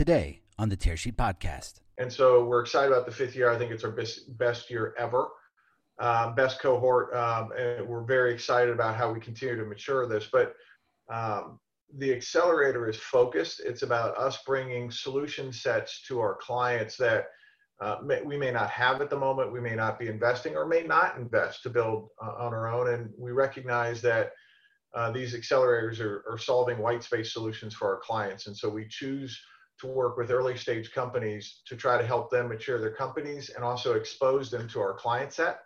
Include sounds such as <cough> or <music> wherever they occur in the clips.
today on the Tearsheet Podcast. And so we're excited about the fifth year. I think it's our best, best year ever, um, best cohort. Um, and we're very excited about how we continue to mature this. But um, the accelerator is focused. It's about us bringing solution sets to our clients that uh, may, we may not have at the moment, we may not be investing or may not invest to build uh, on our own. And we recognize that uh, these accelerators are, are, solving white space solutions for our clients. And so we choose to work with early stage companies to try to help them mature their companies and also expose them to our client set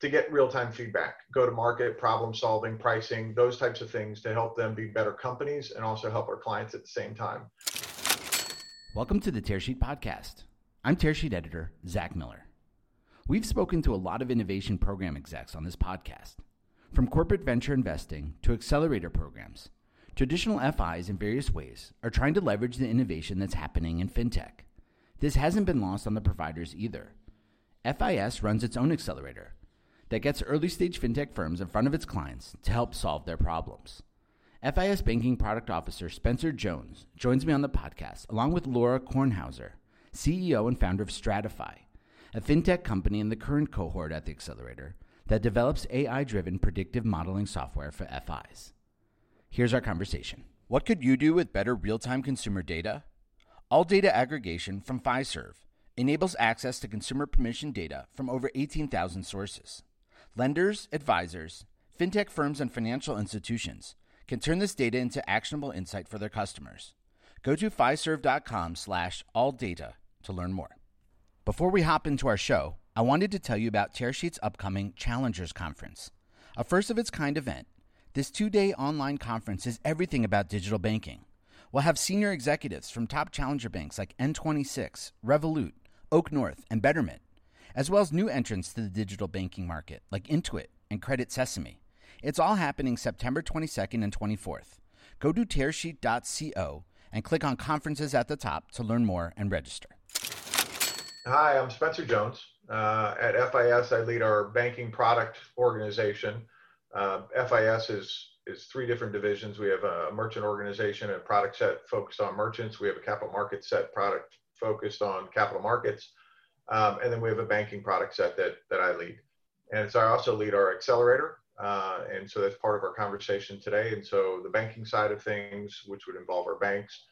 to get real time feedback, go to market, problem solving, pricing, those types of things to help them be better companies and also help our clients at the same time. Welcome to the Tearsheet Podcast. I'm Tearsheet editor Zach Miller. We've spoken to a lot of innovation program execs on this podcast, from corporate venture investing to accelerator programs. Traditional FIs in various ways are trying to leverage the innovation that's happening in fintech. This hasn't been lost on the providers either. FIS runs its own accelerator that gets early stage fintech firms in front of its clients to help solve their problems. FIS Banking Product Officer Spencer Jones joins me on the podcast along with Laura Kornhauser CEO and founder of Stratyfy, a fintech company in the current cohort at the accelerator that develops AI driven predictive modeling software for FIs. Here's our conversation. What could you do with better real time consumer data? All data aggregation from Fiserv enables access to consumer permission data from over 18,000 sources. Lenders, advisors, fintech firms, and financial institutions can turn this data into actionable insight for their customers. Go to fiserv.com slash all data to learn more. Before we hop into our show, I wanted to tell you about Tearsheet's upcoming Challengers Conference, a first of its kind event. This two day online conference is everything about digital banking. We'll have senior executives from top challenger banks like N26, Revolut, OakNorth, and Betterment, as well as new entrants to the digital banking market like Intuit and Credit Sesame. It's all happening September 22nd and 24th. Go to tearsheet.co and click on conferences at the top to learn more and register. Hi, I'm Spencer Jones. Uh, at FIS, I lead our banking product organization. Uh, FIS is is three different divisions. We have a merchant organization, a product set focused on merchants. We have a capital market set product focused on capital markets, um, and then we have a banking product set that that I lead. And so I also lead our accelerator, uh, and so that's part of our conversation today. And so the banking side of things, which would involve our banks,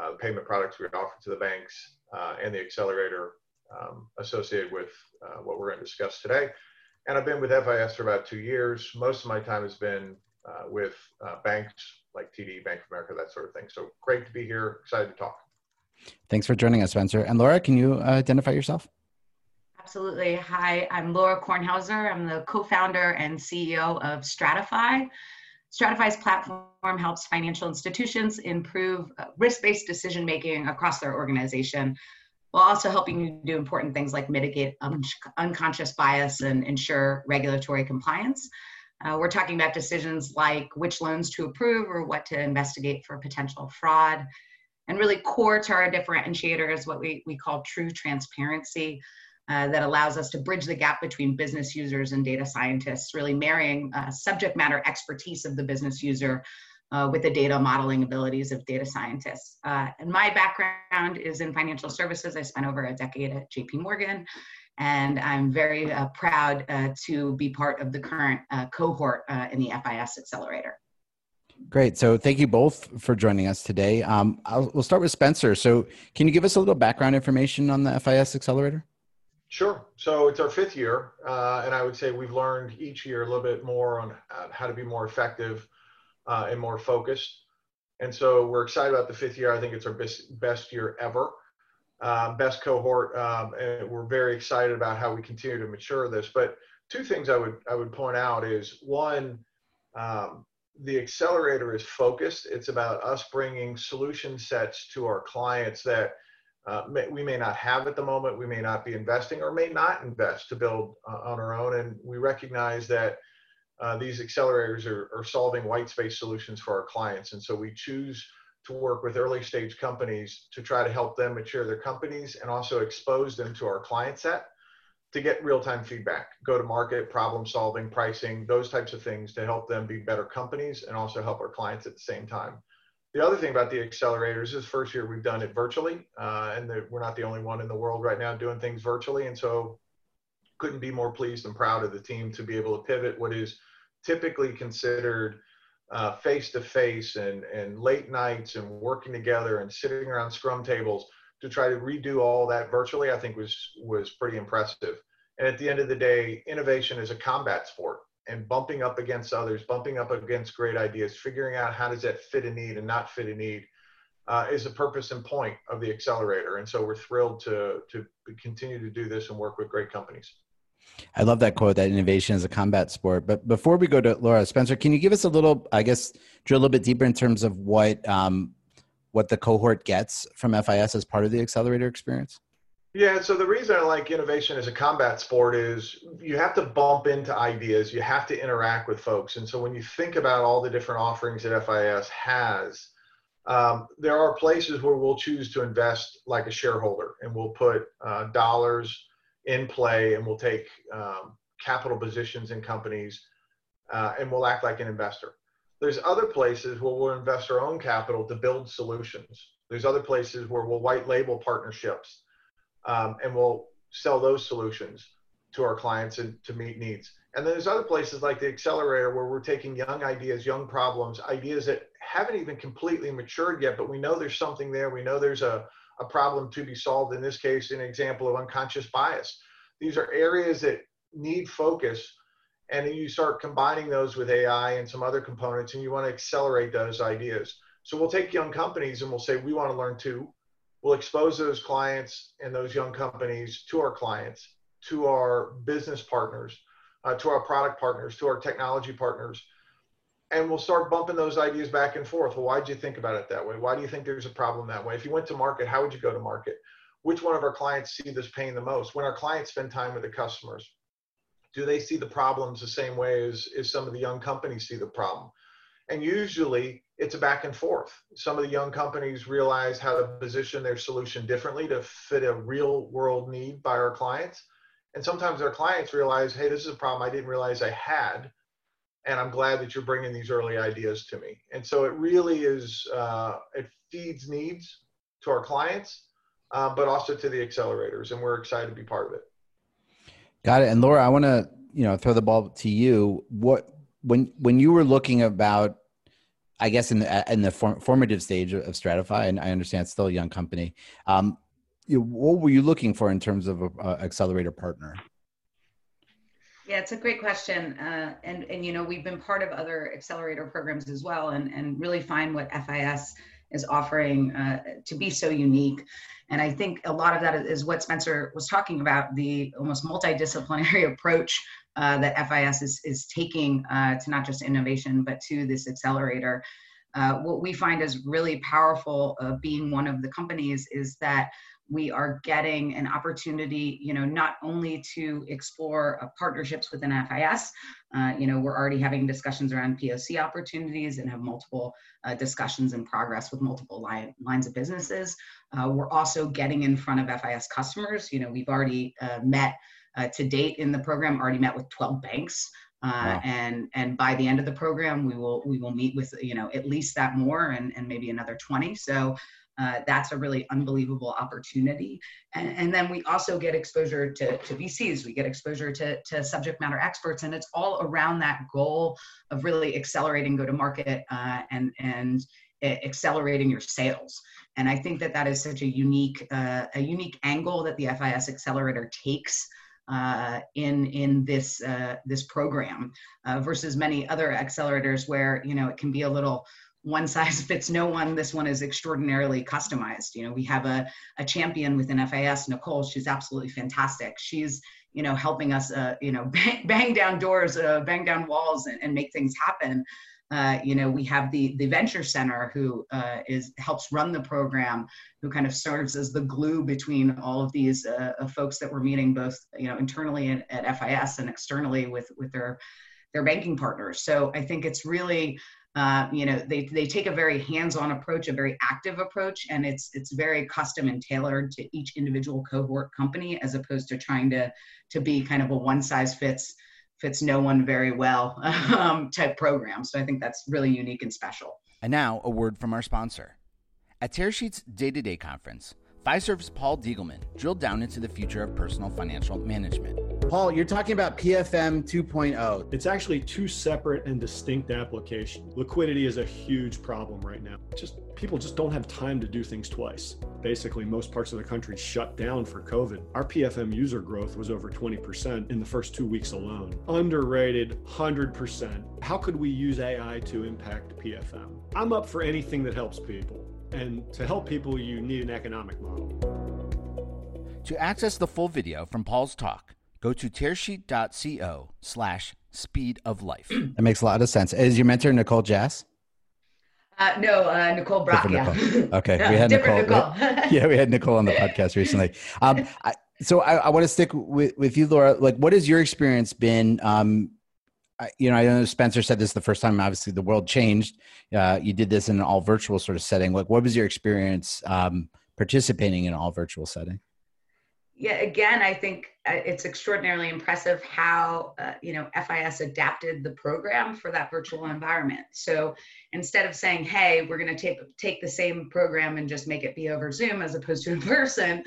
uh, the payment products we offer to the banks, uh, and the accelerator um, associated with uh, what we're going to discuss today. And I've been with FIS for about two years. Most of my time has been uh, with uh, banks like TD, Bank of America, that sort of thing. So great to be here. Excited to talk. Thanks for joining us, Spencer. And Laura, can you uh, identify yourself? Absolutely. Hi, I'm Laura Kornhauser. I'm the co founder and CEO of Stratyfy. Stratyfy's platform helps financial institutions improve uh, risk based decision making across their organization while also helping you do important things like mitigate un- unconscious bias and ensure regulatory compliance. Uh, we're talking about decisions like which loans to approve or what to investigate for potential fraud. And really core to our differentiator is what we, we call true transparency. Uh, that allows us to bridge the gap between business users and data scientists, really marrying uh, subject matter expertise of the business user uh, with the data modeling abilities of data scientists. Uh, and my background is in financial services. I spent over a decade at JP Morgan, and I'm very uh, proud uh, to be part of the current uh, cohort uh, in the FIS Accelerator. Great. So thank you both for joining us today. Um, we'll start with Spencer. So can you give us a little background information on the FIS Accelerator? Sure. So it's our fifth year, and I would say we've learned each year a little bit more on how to be more effective uh, and more focused. And so we're excited about the fifth year. I think it's our best, best year ever, uh, best cohort. Um, and we're very excited about how we continue to mature this. But two things I would, I would point out is one, um, the accelerator is focused. It's about us bringing solution sets to our clients that uh, may, we may not have at the moment. We may not be investing or may not invest to build uh, on our own. And we recognize that uh, these accelerators are, are solving white space solutions for our clients. And so we choose to work with early stage companies to try to help them mature their companies and also expose them to our client set to get real time feedback, go to market, problem solving, pricing, those types of things to help them be better companies and also help our clients at the same time. The other thing about the accelerators is first year we've done it virtually, uh, and the, we're not the only one in the world right now doing things virtually. And so, couldn't be more pleased and proud of the team to be able to pivot what is typically considered face to face and and late nights and working together and sitting around scrum tables to try to redo all that virtually. I think was was pretty impressive. And at the end of the day, innovation is a combat sport and bumping up against others, bumping up against great ideas, figuring out how does that fit a need and not fit a need uh, is the purpose and point of the accelerator. And so we're thrilled to, to continue to do this and work with great companies. I love that quote that innovation is a combat sport. But before we go to Laura Spencer, can you give us a little, I guess, drill a little bit deeper in terms of what um, what the cohort gets from FIS as part of the accelerator experience? Yeah, so the reason I like innovation as a combat sport is you have to bump into ideas, you have to interact with folks. And so when you think about all the different offerings that FIS has, um, there are places where we'll choose to invest like a shareholder and we'll put uh, dollars in play and we'll take um, capital positions in companies uh, and we'll act like an investor. There's other places where we'll invest our own capital to build solutions. There's other places where we'll white label partnerships um, and we'll sell those solutions to our clients and to meet needs. And then there's other places like the accelerator where we're taking young ideas, young problems, ideas that haven't even completely matured yet, but we know there's something there. We know there's a, a problem to be solved. In this case, an example of unconscious bias. These are areas that need focus. And you start combining those with AI and some other components, and you want to accelerate those ideas. So we'll take young companies and we'll say, we want to learn too we'll expose those clients and those young companies to our clients, to our business partners, uh, to our product partners, to our technology partners. And we'll start bumping those ideas back and forth. Well, why did you think about it that way? Why do you think there's a problem that way? If you went to market, how would you go to market? Which one of our clients see this pain the most? When our clients spend time with the customers, do they see the problems the same way as, as some of the young companies see the problem? And usually it's a back and forth. Some of the young companies realize how to position their solution differently to fit a real world need by our clients. And sometimes our clients realize, hey, this is a problem I didn't realize I had. And I'm glad that you're bringing these early ideas to me. And so it really is, uh, it feeds needs to our clients, uh, but also to the accelerators. And we're excited to be part of it. Got it. And Laura, I want to, you know, throw the ball to you. What, when when you were looking about I guess in the in the form, formative stage of Stratyfy, and I understand it's still a young company. Um, you, what were you looking for in terms of an accelerator partner? Yeah, it's a great question, uh, and and you know we've been part of other accelerator programs as well, and and really find what FIS is offering uh, to be so unique. And I think a lot of that is what Spencer was talking about the almost multidisciplinary <laughs> approach uh, that FIS is, is taking uh, to not just innovation, but to this accelerator. Uh, what we find is really powerful of being one of the companies is that we are getting an opportunity, you know, not only to explore uh, partnerships within FIS, uh, you know, we're already having discussions around POC opportunities and have multiple uh, discussions in progress with multiple line, lines of businesses. Uh, we're also getting in front of FIS customers. You know, we've already uh, met uh, to date in the program already met with 12 banks uh, wow. and and by the end of the program we will we will meet with you know at least that more and, and maybe another 20 so uh, that's a really unbelievable opportunity. And, and, then we also get exposure to, to vcs we get exposure to, to subject matter experts and it's all around that goal of really accelerating go to market uh, and and accelerating your sales. And i think that that is such a unique uh, a unique angle that the fis accelerator takes uh, in in this uh, this program uh, versus many other accelerators where you know it can be a little one size fits no one. This one is extraordinarily customized. You know, we have a, a champion within FIS, Nicole. She's absolutely fantastic. She's you know helping us uh, you know <laughs> bang, bang down doors, uh, bang down walls, and, and make things happen. Uh, you know, we have the the venture center who uh, is helps run the program, who kind of serves as the glue between all of these uh, uh folks that we're meeting, both you know internally at, at, FIS and externally with with their their banking partners. So I think it's really uh, you know they, they take a very hands-on approach a very active approach and it's it's very custom and tailored to each individual cohort company as opposed to trying to to be kind of a one size fits fits no one very well <laughs> um, type program. So I think that's really unique and special. And now, a word from our sponsor. At Tearsheet's Day to Day Conference, Fiserv's Paul Diegelman drilled down into the future of personal financial management. Paul, you're talking about PFM 2.0. It's actually two separate and distinct applications. Liquidity is a huge problem right now. Just people just don't have time to do things twice. Basically, most parts of the country shut down for COVID. Our PFM user growth was over 20% in the first two weeks alone. Underrated, 100%. How could we use AI to impact PFM? I'm up for anything that helps people. And to help people, you need an economic model. To access the full video from Paul's talk, go to tearsheet.co slash speed of life. <clears throat> That makes a lot of sense. Is your mentor Nicole Jass? Uh, no, uh, Nicole Brock. Different Yeah. Nicole. <laughs> Okay, Yeah, we had Nicole. different Nicole. <laughs> <laughs> yeah, we had Nicole on the podcast recently. Um, I, so I, I want to stick with, with you, Laura. Like, what has your experience been? Um, I, you know, I know Spencer said this the first time. Obviously, the world changed. Uh, you did this in an all virtual sort of setting. Like, what was your experience um, participating in an all virtual setting? Yeah again i think uh, it's extraordinarily impressive how uh, you know fis adapted the program for that virtual environment. So instead of saying hey we're going to take take the same program and just make it be over zoom as opposed to in person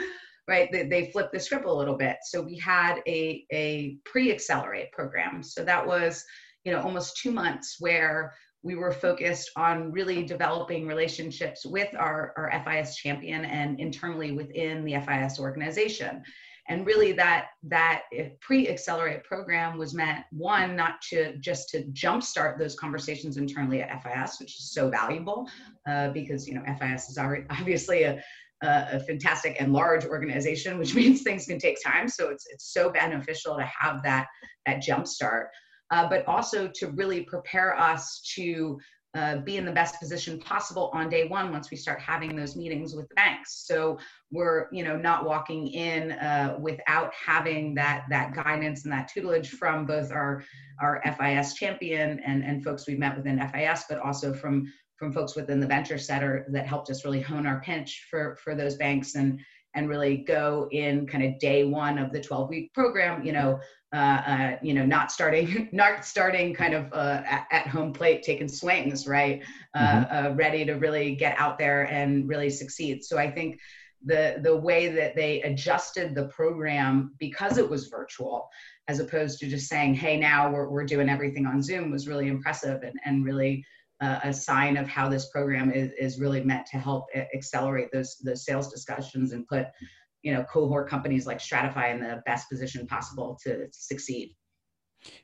right they, they flipped the script a little bit. So we had a a pre-accelerate program. So that was you know almost two months where we were focused on really developing relationships with our, our FIS champion and internally within the FIS organization. And really that that pre-accelerate program was meant one, not to just to jumpstart those conversations internally at FIS, which is so valuable uh, because you know FIS is obviously a, a fantastic and large organization, which <laughs> means things can take time. So it's it's so beneficial to have that that jumpstart uh, but also to really prepare us to uh, be in the best position possible on day one once we start having those meetings with banks. So we're, you know, not walking in uh, without having that that guidance and that tutelage from both our our FIS champion and and folks we've met within FIS, but also from from folks within the venture center that helped us really hone our pinch for for those banks and and really go in kind of day one of the 12 week program you know uh, uh, you know not starting <laughs> not starting kind of uh, at, home plate taking swings right mm-hmm. Uh, ready to really get out there and really succeed so i think the the way that they adjusted the program because it was virtual as opposed to just saying hey now we're, we're doing everything on zoom was really impressive and, and really uh, a sign of how this program is, is really meant to help accelerate those those sales discussions and put you know cohort companies like stratyfy in the best position possible to, succeed.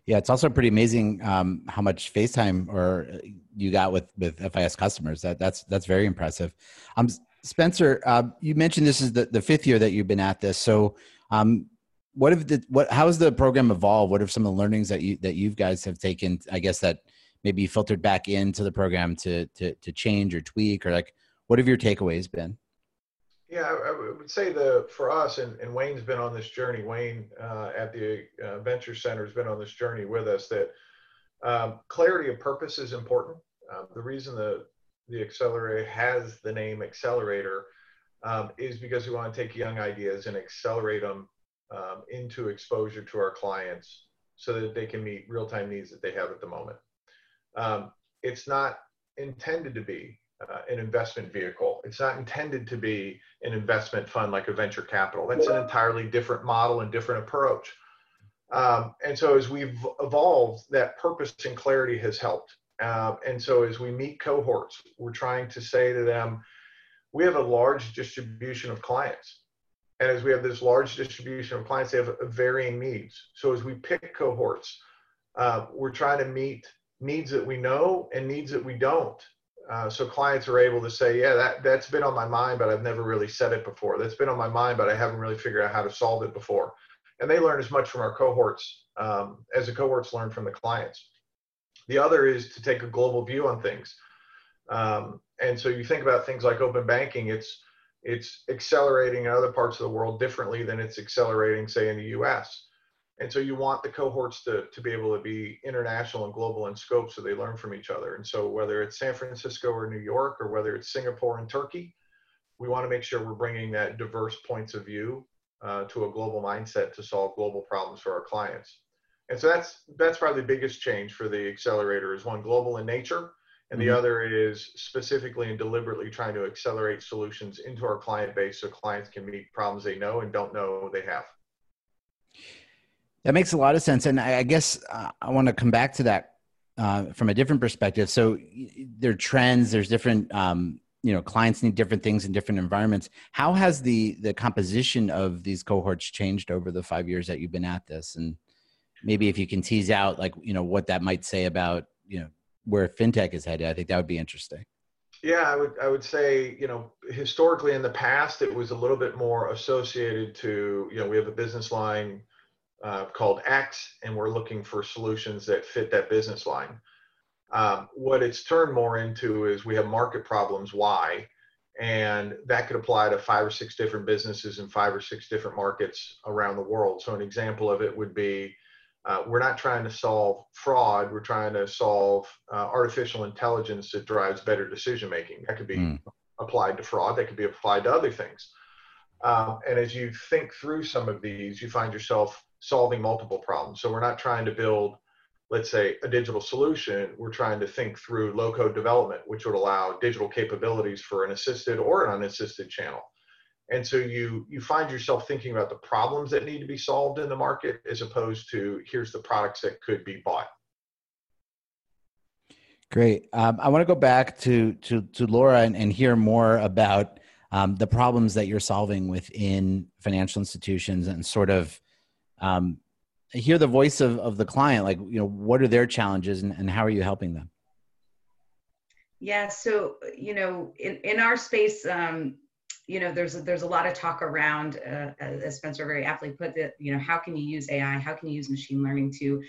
Yeah it's also pretty amazing um, how much facetime or uh, you got with with fis customers. That that's that's very impressive. Um, spencer uh, you mentioned this is the, the fifth year that you've been at this. So um, what have the what how has the program evolved? What are some of the learnings that you that you guys have taken i guess that maybe filtered back into the program to to to change or tweak or like what have your takeaways been? Yeah i, would say the for us and, and wayne's been on this journey wayne uh, at the uh, venture center has been on this journey with us that um, clarity of purpose is important. Um, the reason the the accelerator has the name accelerator um, is because we want to take young ideas and accelerate them um, into exposure to our clients so that they can meet real-time needs that they have at the moment um, it's not intended to be uh, an investment vehicle. It's not intended to be an investment fund like a venture capital. That's an entirely different model and different approach. Um, and so as we've evolved, that purpose and clarity has helped. Uh, and so as we meet cohorts, we're trying to say to them, we have a large distribution of clients. And as we have this large distribution of clients, they have varying needs. So as we pick cohorts, uh, we're trying to meet needs that we know and needs that we don't. Uh, so clients are able to say, yeah, that, that's been on my mind, but I've never really said it before. That's been on my mind, but I haven't really figured out how to solve it before. And they learn as much from our cohorts um, as the cohorts learn from the clients. The other is to take a global view on things. Um, and so you think about things like open banking, it's, it's accelerating in other parts of the world differently than it's accelerating, say, in the US. And so you want the cohorts to, to be able to be international and global in scope so they learn from each other. And so whether it's San Francisco or New York or whether it's Singapore and Turkey, we want to make sure we're bringing that diverse points of view uh, to a global mindset to solve global problems for our clients. And so that's that's probably the biggest change for the accelerator is one global in nature and the mm-hmm. other is specifically and deliberately trying to accelerate solutions into our client base so clients can meet problems they know and don't know they have. That makes a lot of sense, and I, guess uh, I want to come back to that uh, from a different perspective. So there are trends. There's different. Um, you know, clients need different things in different environments. How has the the composition of these cohorts changed over the five years that you've been at this? And maybe if you can tease out, like, you know, what that might say about you know where fintech is headed, I think that would be interesting. Yeah, I would I would say you know historically in the past it was a little bit more associated to you know we have a business line uh, called X, and we're looking for solutions that fit that business line. Um, what it's turned more into is we have market problems Y, and that could apply to five or six different businesses in five or six different markets around the world. So an example of it would be uh, we're not trying to solve fraud. We're trying to solve uh, artificial intelligence that drives better decision making. That could be mm. applied to fraud. That could be applied to other things. Um, and as you think through some of these, you find yourself solving multiple problems. So we're not trying to build, let's say, a digital solution. We're trying to think through low code development, which would allow digital capabilities for an assisted or an unassisted channel. And so you you find yourself thinking about the problems that need to be solved in the market as opposed to here's the products that could be bought. Great. Um, I want to go back to to to Laura and, and hear more about um, the problems that you're solving within financial institutions and sort of um, hear the voice of, of the client like you know what are their challenges and, and how are you helping them? Yeah so you know in, in our space um, you know there's there's a lot of talk around uh, as spencer very aptly put that you know how can you use ai how can you use machine learning to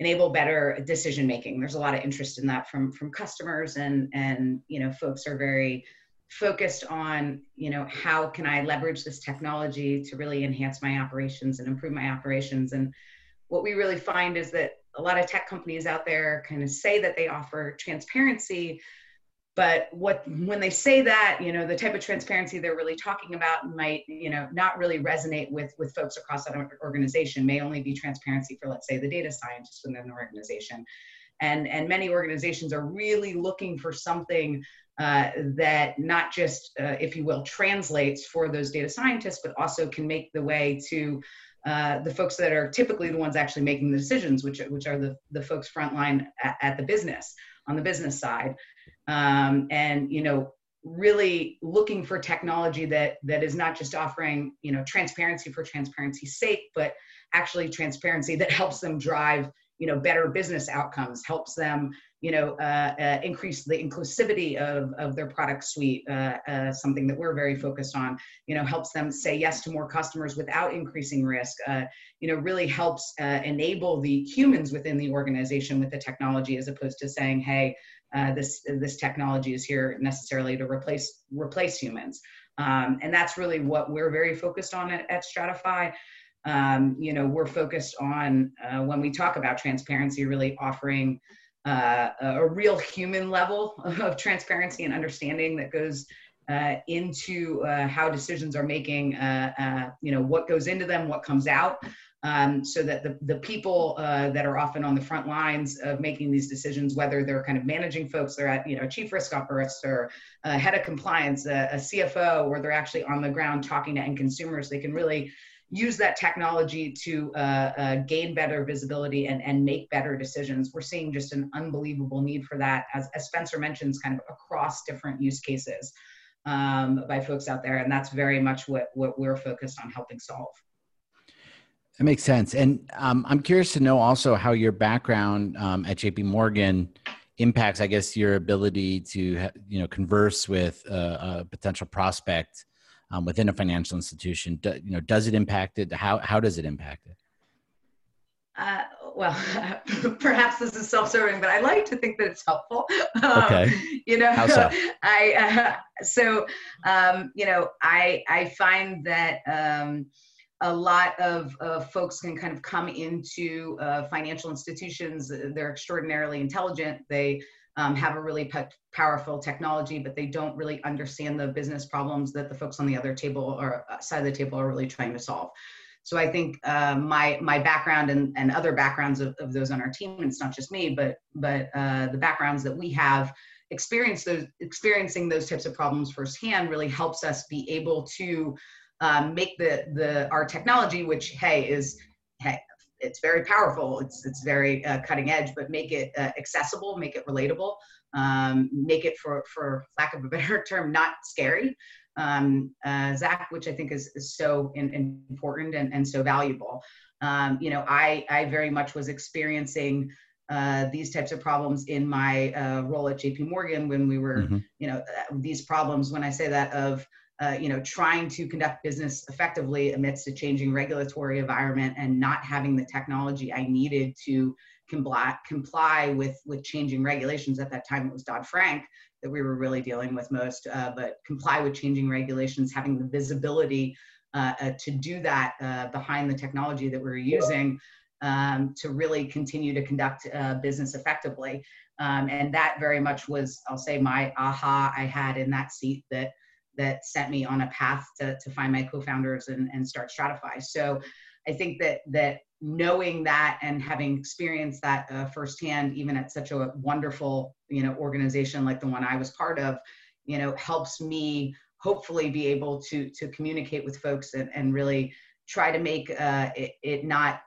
enable better decision making? There's a lot of interest in that from from customers and and you know folks are very focused on you know how can i leverage this technology to really enhance my operations and improve my operations? And what we really find is that a lot of tech companies out there kind of say that they offer transparency but what when they say that you know the type of transparency they're really talking about might you know not really resonate with with folks across that organization may only be transparency for let's say the data scientists within the organization. And and many organizations are really looking for something uh, that not just, uh, if you will, translates for those data scientists, but also can make the way to uh, the folks that are typically the ones actually making the decisions, which, which are the, the folks frontline at, at the business, on the business side. Um, and, you know, really looking for technology that that is not just offering you know transparency for transparency's sake but actually transparency that helps them drive you know better business outcomes helps them you know, uh, uh, increase the inclusivity of, of their product suite, uh, uh, something that we're very focused on, you know, helps them say yes to more customers without increasing risk, uh, you know, really helps uh, enable the humans within the organization with the technology as opposed to saying, hey, this, this technology is here necessarily to replace, replace humans. Um, and that's really what we're very focused on at, at Stratyfy. Um, you know, we're focused on when we talk about transparency, really offering uh, a real human level <laughs> of transparency and understanding that goes uh, into uh, how decisions are making, uh, uh, you know, what goes into them, what comes out, um, so that the, the people uh, that are often on the front lines of making these decisions, whether they're kind of managing folks, they're at, you know, chief risk officer, head of compliance, a CFO, or they're actually on the ground talking to end consumers, they can really use that technology to uh, uh, gain better visibility and, and make better decisions. We're seeing just an unbelievable need for that, as, as Spencer mentions, kind of across different use cases um, by folks out there. And that's very much what, what we're focused on helping solve. That makes sense. And um, I'm curious to know also how your background um, at JP Morgan impacts, I guess, your ability to, you know, converse with a, a potential prospect um, within a financial institution? Do, you know, does it impact it? How how does it impact it? Uh, well, <laughs> perhaps this is self-serving, but I like to think that it's helpful. <laughs> Um, okay. You know, How so? <laughs> I uh, so um, you know I I find that um, a lot of uh, folks can kind of come into uh, financial institutions. They're extraordinarily intelligent. They um, have a really powerful technology, but they don't really understand the business problems that the folks on the other table or uh, side of the table are really trying to solve. so I think uh, my my background and, and other backgrounds of, of those on our team, and it's not just me, but but uh, the backgrounds that we have experienced those experiencing those types of problems firsthand really helps us be able to um, make the the our technology, which hey is it's very powerful, it's it's very uh, cutting edge, but make it uh, accessible, make it relatable, um, make it for for lack of a <laughs> better term, not scary. Um, uh, Zach, which I think is, is so in, in important and, and so valuable. Um, you know, I I very much was experiencing uh, these types of problems in my uh, role at JP Morgan when we were, mm-hmm. you know, uh, these problems, when I say that, of, uh, you know, trying to conduct business effectively amidst a changing regulatory environment and not having the technology I needed to comply, comply with, with changing regulations. At that time, it was Dodd Frank that we were really dealing with most, uh, but comply with changing regulations, having the visibility to do that behind the technology that we we're using um, to really continue to conduct uh, business effectively. Um, and that very much was, I'll say, my aha I had in that seat that that set me on a path to, to find my co-founders and, and start Stratyfy. So I think that that knowing that and having experienced that uh, firsthand, even at such a wonderful you know organization like the one I was part of, you know, helps me hopefully be able to to communicate with folks and, and really try to make uh, it, it not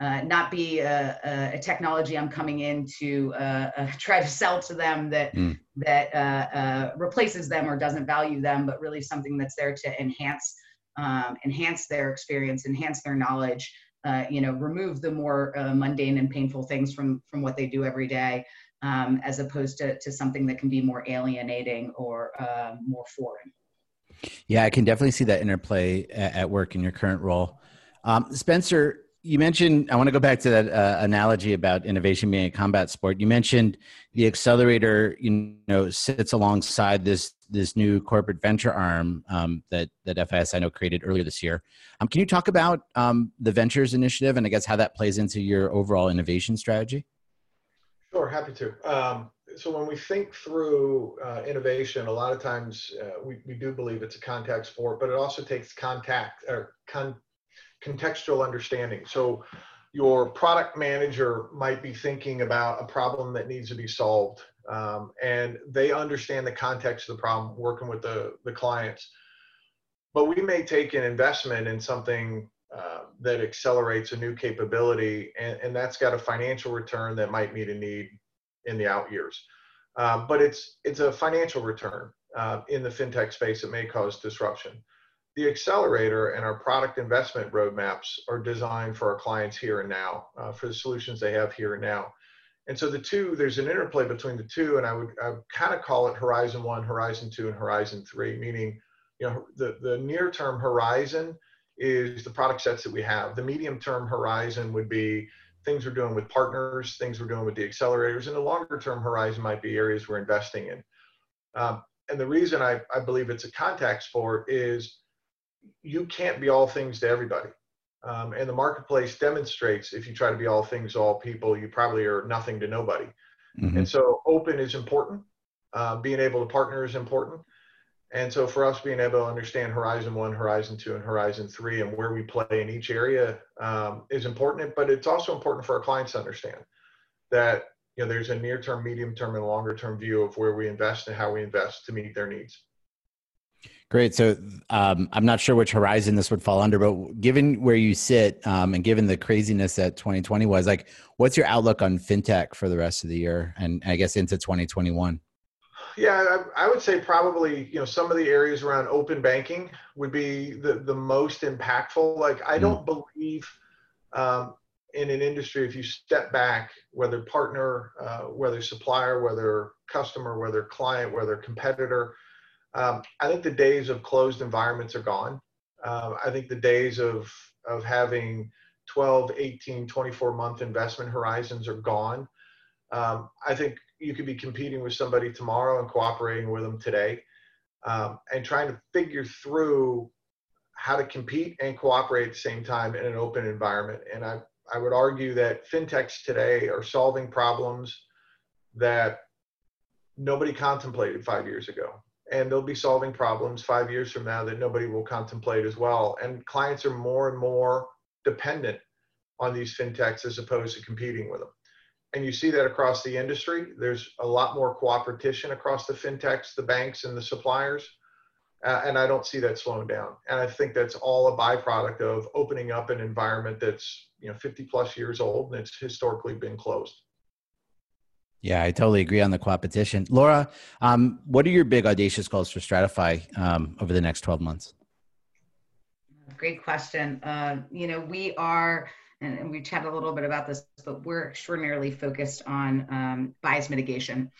uh, not be a, a, technology I'm coming in to uh, uh, <laughs> try to sell to them that mm. that uh, uh, replaces them or doesn't value them, but really something that's there to enhance um, enhance their experience, enhance their knowledge. Uh, you know, remove the more mundane and painful things from from what they do every day, um, as opposed to to something that can be more alienating or more foreign. Yeah, I can definitely see that interplay at, at work in your current role. Um, Spencer, you mentioned i want to go back to that uh, analogy about innovation being a combat sport you mentioned the accelerator you know sits alongside this this new corporate venture arm um, that that FIS I know created earlier this year. Um, can you talk about um, the ventures initiative and I guess how that plays into your overall innovation strategy? Sure, happy to. Um, so when we think through uh, innovation, a lot of times uh, we, we do believe it's a contact sport, but it also takes contact or con- contextual understanding. So your product manager might be thinking about a problem that needs to be solved um, and they understand the context of the problem working with the, the clients. But we may take an investment in something uh, that accelerates a new capability and, and, that's got a financial return that might meet a need in the out years. Um, but it's it's a financial return uh, in the fintech space that may cause disruption the accelerator and our product investment roadmaps are designed for our clients here and now, uh, for the solutions they have here and now. And so the two, there's an interplay between the two, and I would, I would kind of call it Horizon One, Horizon Two, and Horizon Three. Meaning, you know, the the near term horizon is the product sets that we have. The medium term horizon would be things we're doing with partners, things we're doing with the accelerators, and the longer term horizon might be areas we're investing in. Um, and the reason I, I believe it's a contact sport is you can't be all things to everybody. Um, and the marketplace demonstrates if you try to be all things to all people, you probably are nothing to nobody. Mm-hmm. And so open is important. Uh, being able to partner is important. And so for us, being able to understand Horizon One, Horizon Two, and Horizon Three, and where we play in each area um, is important. But it's also important for our clients to understand that you know there's a near-term, medium-term, and longer-term view of where we invest and how we invest to meet their needs. Great. So um, I'm not sure which horizon this would fall under, but given where you sit um, and given the craziness that 2020 was, like, what's your outlook on fintech for the rest of the year and I guess into 2021? Yeah, I, I would say probably you know some of the areas around open banking would be the the most impactful. Like I don't mm. believe um, in an industry if you step back, whether partner, uh, whether supplier, whether customer, whether client, whether competitor um, I think the days of closed environments are gone. Um, I think the days of, of having 12, 18, 24 month investment horizons are gone. Um, I think you could be competing with somebody tomorrow and cooperating with them today um, and trying to figure through how to compete and cooperate at the same time in an open environment. And I, I would argue that fintechs today are solving problems that nobody contemplated five years ago and they'll be solving problems five years from now that nobody will contemplate as well. And clients are more and more dependent on these fintechs as opposed to competing with them. And you see that across the industry. There's a lot more cooperation across the fintechs, the banks, and the suppliers. Uh, and I don't see that slowing down. And I think that's all a byproduct of opening up an environment that's you know 50 plus years old and it's historically been closed. Yeah, I totally agree on the competition. Laura, um, what are your big audacious goals for Stratyfy um, over the next 12 months? Great question. Uh, you know, we are, and we chatted a little bit about this, but we're extraordinarily focused on um, bias mitigation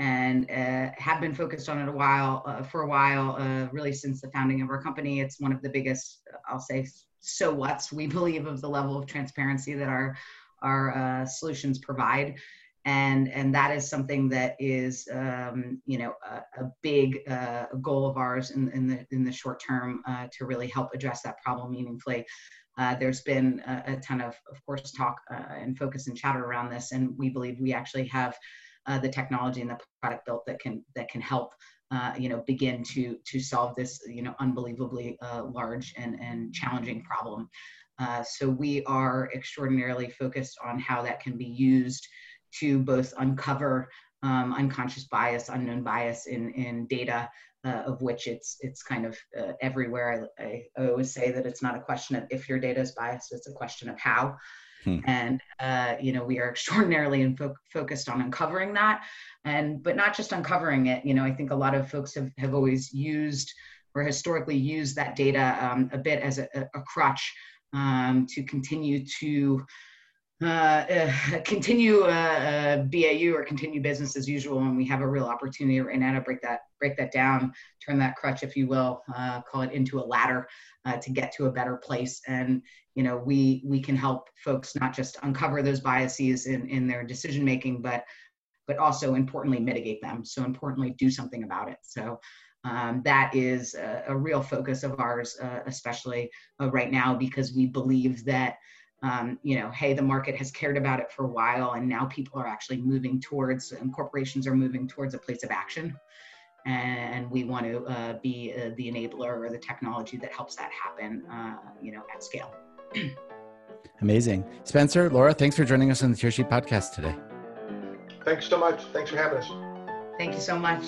and uh, have been focused on it a while uh, for a while uh, really since the founding of our company it's one of the biggest i'll say so what's we believe of the level of transparency that our our uh, solutions provide and and that is something that is um, you know a, a big uh, goal of ours in, in the in the short term uh, to really help address that problem meaningfully uh, there's been a, a, ton of, of course, talk uh, and focus and chatter around this, and we believe we actually have uh, the technology and the product built that can that can help uh, you know begin to to solve this you know unbelievably large and and challenging problem. So we are extraordinarily focused on how that can be used to both uncover um, unconscious bias, unknown bias in in data. Uh, of which it's it's kind of uh, everywhere. I, I, always say that it's not a question of if your data is biased; it's a question of how. Hmm. And uh, you know, we are <laughs> extraordinarily fo- focused on uncovering that, and but not just uncovering it. You know, I think a lot of folks have have always used or historically used that data um, a bit as a, a crutch um, to continue to uh, uh, <laughs> continue uh, uh BAU or continue business as usual, and we have a real opportunity right now to break that break that down, turn that crutch, if you will, uh, call it into a ladder uh, to get to a better place. And you know, we we can help folks not just uncover those biases in in their decision making, but but also importantly mitigate them. So importantly, do something about it. So. Um, that is a, a, real focus of ours, uh, especially right now, because we believe that um, you know, hey, the market has cared about it for a while, and now people are actually moving towards, and corporations are moving towards a place of action. And we want to uh, be uh, the enabler or the technology that helps that happen, uh, you know, at scale. <clears throat> Amazing. Spencer, Laura, thanks for joining us on the Tearsheet podcast today. Thanks so much. Thanks for having us. Thank you so much.